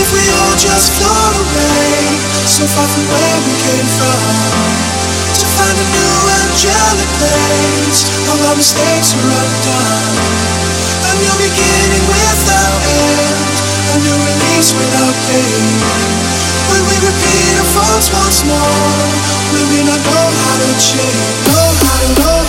if we all just float away, so far from where we came from, to find a new angelic place, all our mistakes are undone. A new beginning without end, a new release without pain. When we repeat our faults once more, will we not know how to change? Know how to know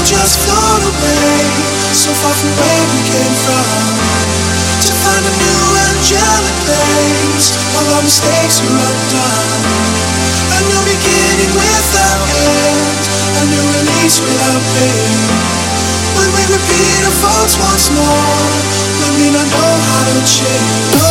all just float away, so far from where we came from, to find a new angelic place, all our mistakes are undone. A new beginning without end, a new release without pain. When we repeat our faults once more, will we not know how to change?